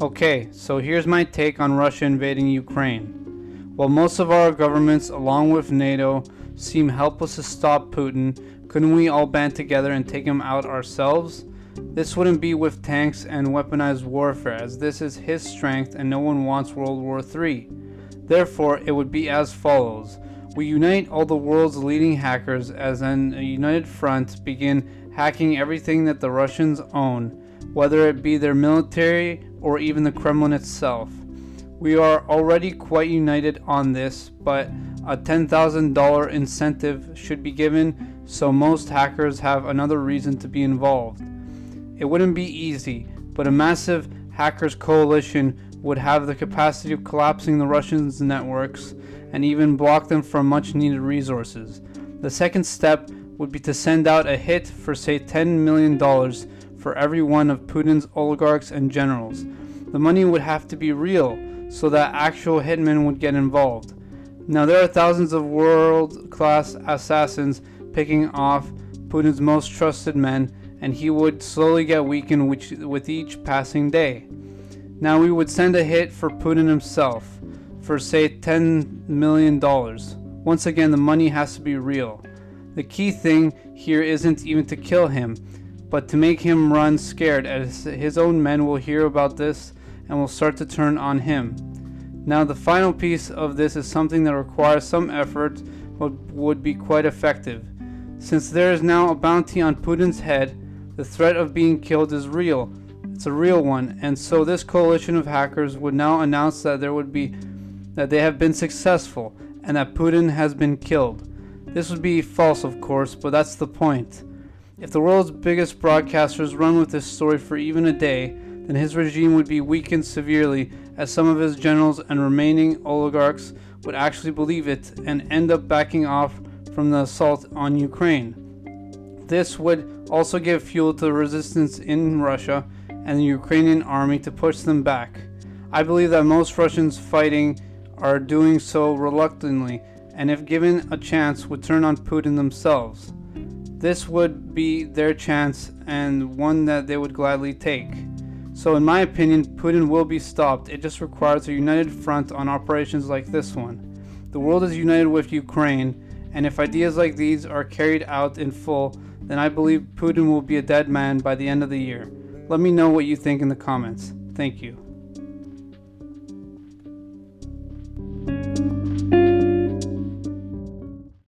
Okay, so here's my take on Russia invading Ukraine. While most of our governments, along with NATO, seem helpless to stop Putin, couldn't we all band together and take him out ourselves? This wouldn't be with tanks and weaponized warfare, as this is his strength and no one wants World War III. Therefore, it would be as follows We unite all the world's leading hackers as an a united front begin hacking everything that the Russians own, whether it be their military or even the Kremlin itself. We are already quite united on this, but a $10,000 incentive should be given so most hackers have another reason to be involved. It wouldn't be easy, but a massive hackers coalition would have the capacity of collapsing the Russians' networks and even block them from much needed resources. The second step would be to send out a hit for, say, $10 million for every one of Putin's oligarchs and generals. The money would have to be real so that actual hitmen would get involved. Now, there are thousands of world class assassins picking off Putin's most trusted men, and he would slowly get weakened with each passing day. Now, we would send a hit for Putin himself for, say, $10 million. Once again, the money has to be real. The key thing here isn't even to kill him, but to make him run scared, as his own men will hear about this and will start to turn on him. Now, the final piece of this is something that requires some effort but would be quite effective. Since there is now a bounty on Putin's head, the threat of being killed is real. It's a real one, and so this coalition of hackers would now announce that there would be that they have been successful and that Putin has been killed. This would be false, of course, but that's the point. If the world's biggest broadcasters run with this story for even a day, then his regime would be weakened severely, as some of his generals and remaining oligarchs would actually believe it and end up backing off from the assault on Ukraine. This would also give fuel to the resistance in Russia and the Ukrainian army to push them back. I believe that most Russians fighting are doing so reluctantly and if given a chance would turn on Putin themselves. This would be their chance and one that they would gladly take. So, in my opinion, Putin will be stopped. It just requires a united front on operations like this one. The world is united with Ukraine, and if ideas like these are carried out in full, then I believe Putin will be a dead man by the end of the year. Let me know what you think in the comments. Thank you.